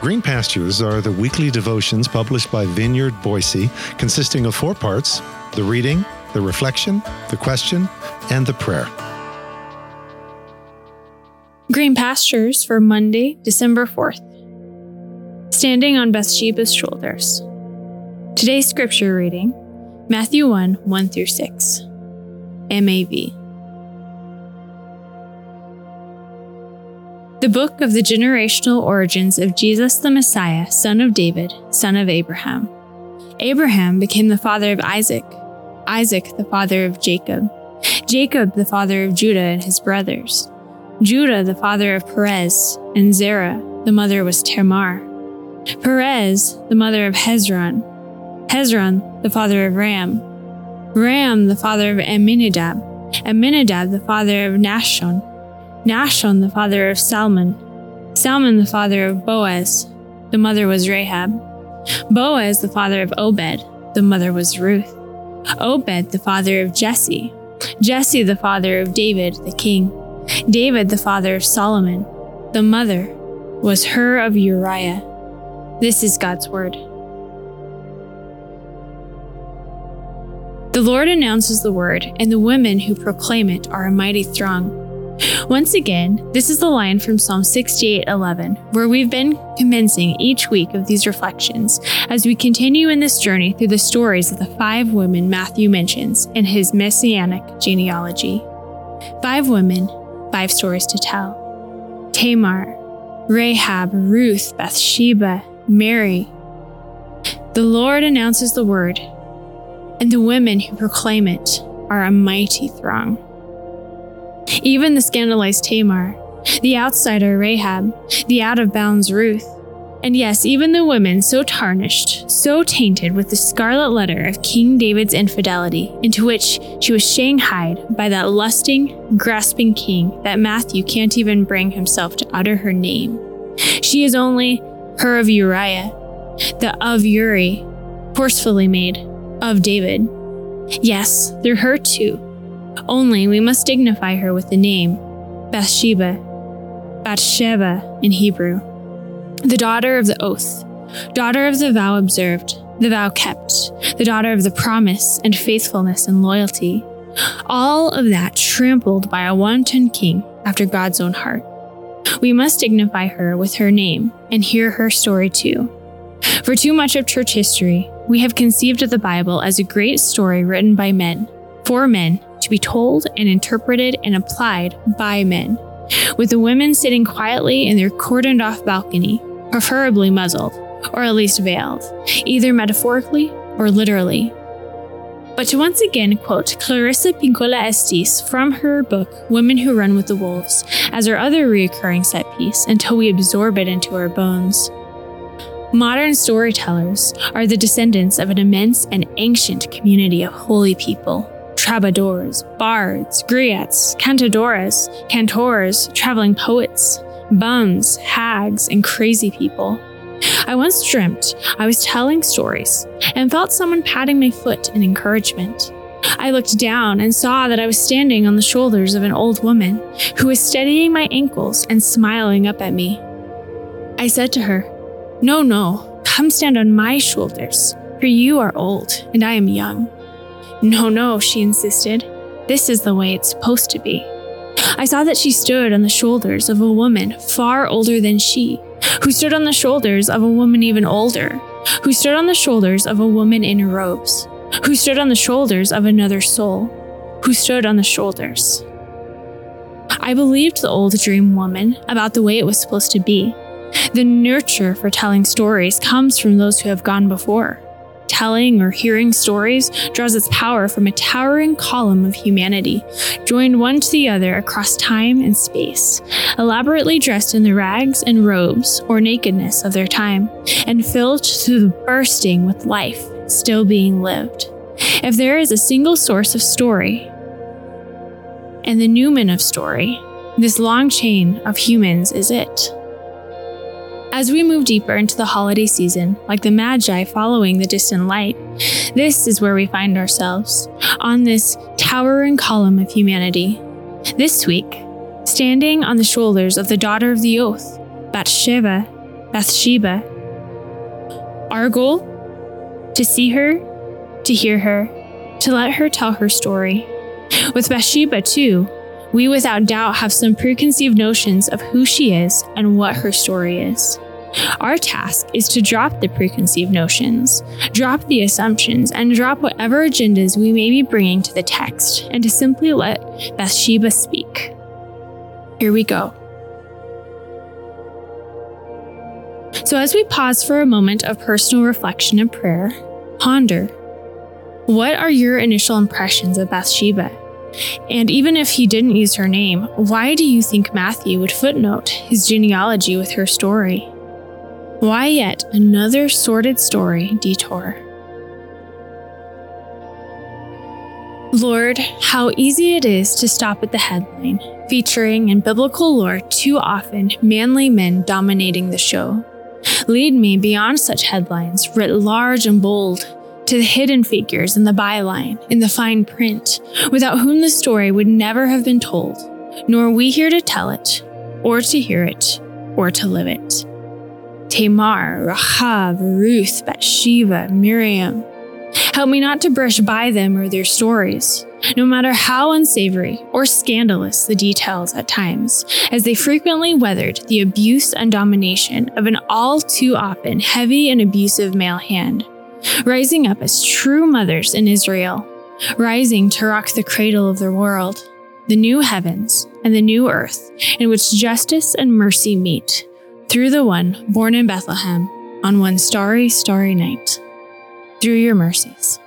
Green Pastures are the weekly devotions published by Vineyard Boise, consisting of four parts the reading, the reflection, the question, and the prayer. Green Pastures for Monday, December 4th. Standing on Bathsheba's shoulders. Today's scripture reading Matthew 1 1 through 6. MAV. The book of the generational origins of Jesus the Messiah, son of David, son of Abraham. Abraham became the father of Isaac, Isaac the father of Jacob, Jacob the father of Judah and his brothers, Judah the father of Perez, and Zerah, the mother was Tamar, Perez the mother of Hezron, Hezron the father of Ram, Ram the father of Amminadab, Amminadab the father of Nahshon, Nahshon the father of Salmon, Salmon the father of Boaz, the mother was Rahab, Boaz the father of Obed, the mother was Ruth, Obed the father of Jesse, Jesse the father of David the king, David the father of Solomon, the mother was her of Uriah. This is God's word. The Lord announces the word, and the women who proclaim it are a mighty throng. Once again, this is the line from Psalm 68:11, where we've been commencing each week of these reflections as we continue in this journey through the stories of the five women Matthew mentions in his messianic genealogy. Five women, five stories to tell. Tamar, Rahab, Ruth, Bathsheba, Mary. The Lord announces the word, and the women who proclaim it are a mighty throng. Even the scandalized Tamar, the outsider Rahab, the out of bounds Ruth, and yes, even the women so tarnished, so tainted with the scarlet letter of King David's infidelity, into which she was shanghaied by that lusting, grasping king that Matthew can't even bring himself to utter her name. She is only her of Uriah, the of Uri, forcefully made of David. Yes, through her too, only we must dignify her with the name Bathsheba, Bathsheba in Hebrew, the daughter of the oath, daughter of the vow observed, the vow kept, the daughter of the promise and faithfulness and loyalty. All of that trampled by a wanton king after God's own heart. We must dignify her with her name and hear her story too. For too much of church history, we have conceived of the Bible as a great story written by men, for men, to be told and interpreted and applied by men, with the women sitting quietly in their cordoned off balcony, preferably muzzled, or at least veiled, either metaphorically or literally. But to once again quote Clarissa Pinkola Estes from her book Women Who Run with the Wolves as our other recurring set piece until we absorb it into our bones. Modern storytellers are the descendants of an immense and ancient community of holy people troubadours, bards, griots, cantadores, cantors, traveling poets, bums, hags, and crazy people. I once dreamt I was telling stories and felt someone patting my foot in encouragement. I looked down and saw that I was standing on the shoulders of an old woman who was steadying my ankles and smiling up at me. I said to her, No, no, come stand on my shoulders, for you are old and I am young. No, no, she insisted. This is the way it's supposed to be. I saw that she stood on the shoulders of a woman far older than she, who stood on the shoulders of a woman even older, who stood on the shoulders of a woman in robes, who stood on the shoulders of another soul, who stood on the shoulders. I believed the old dream woman about the way it was supposed to be. The nurture for telling stories comes from those who have gone before telling or hearing stories draws its power from a towering column of humanity, joined one to the other across time and space, elaborately dressed in the rags and robes or nakedness of their time, and filled to the bursting with life still being lived. If there is a single source of story, and the numen of story, this long chain of humans is it. As we move deeper into the holiday season, like the Magi following the distant light, this is where we find ourselves, on this towering column of humanity. This week, standing on the shoulders of the daughter of the oath, Bathsheba, Bathsheba. Our goal? To see her, to hear her, to let her tell her story. With Bathsheba, too, we without doubt have some preconceived notions of who she is and what her story is. Our task is to drop the preconceived notions, drop the assumptions, and drop whatever agendas we may be bringing to the text, and to simply let Bathsheba speak. Here we go. So, as we pause for a moment of personal reflection and prayer, ponder what are your initial impressions of Bathsheba? And even if he didn't use her name, why do you think Matthew would footnote his genealogy with her story? Why yet another sordid story detour? Lord, how easy it is to stop at the headline, featuring in biblical lore too often manly men dominating the show. Lead me beyond such headlines, writ large and bold, to the hidden figures in the byline, in the fine print, without whom the story would never have been told, nor we here to tell it, or to hear it, or to live it. Tamar, Rahab, Ruth, Bathsheba, Miriam. Help me not to brush by them or their stories, no matter how unsavory or scandalous the details at times, as they frequently weathered the abuse and domination of an all too often heavy and abusive male hand, rising up as true mothers in Israel, rising to rock the cradle of the world, the new heavens and the new earth, in which justice and mercy meet through the one born in Bethlehem on one starry, starry night, through your mercies.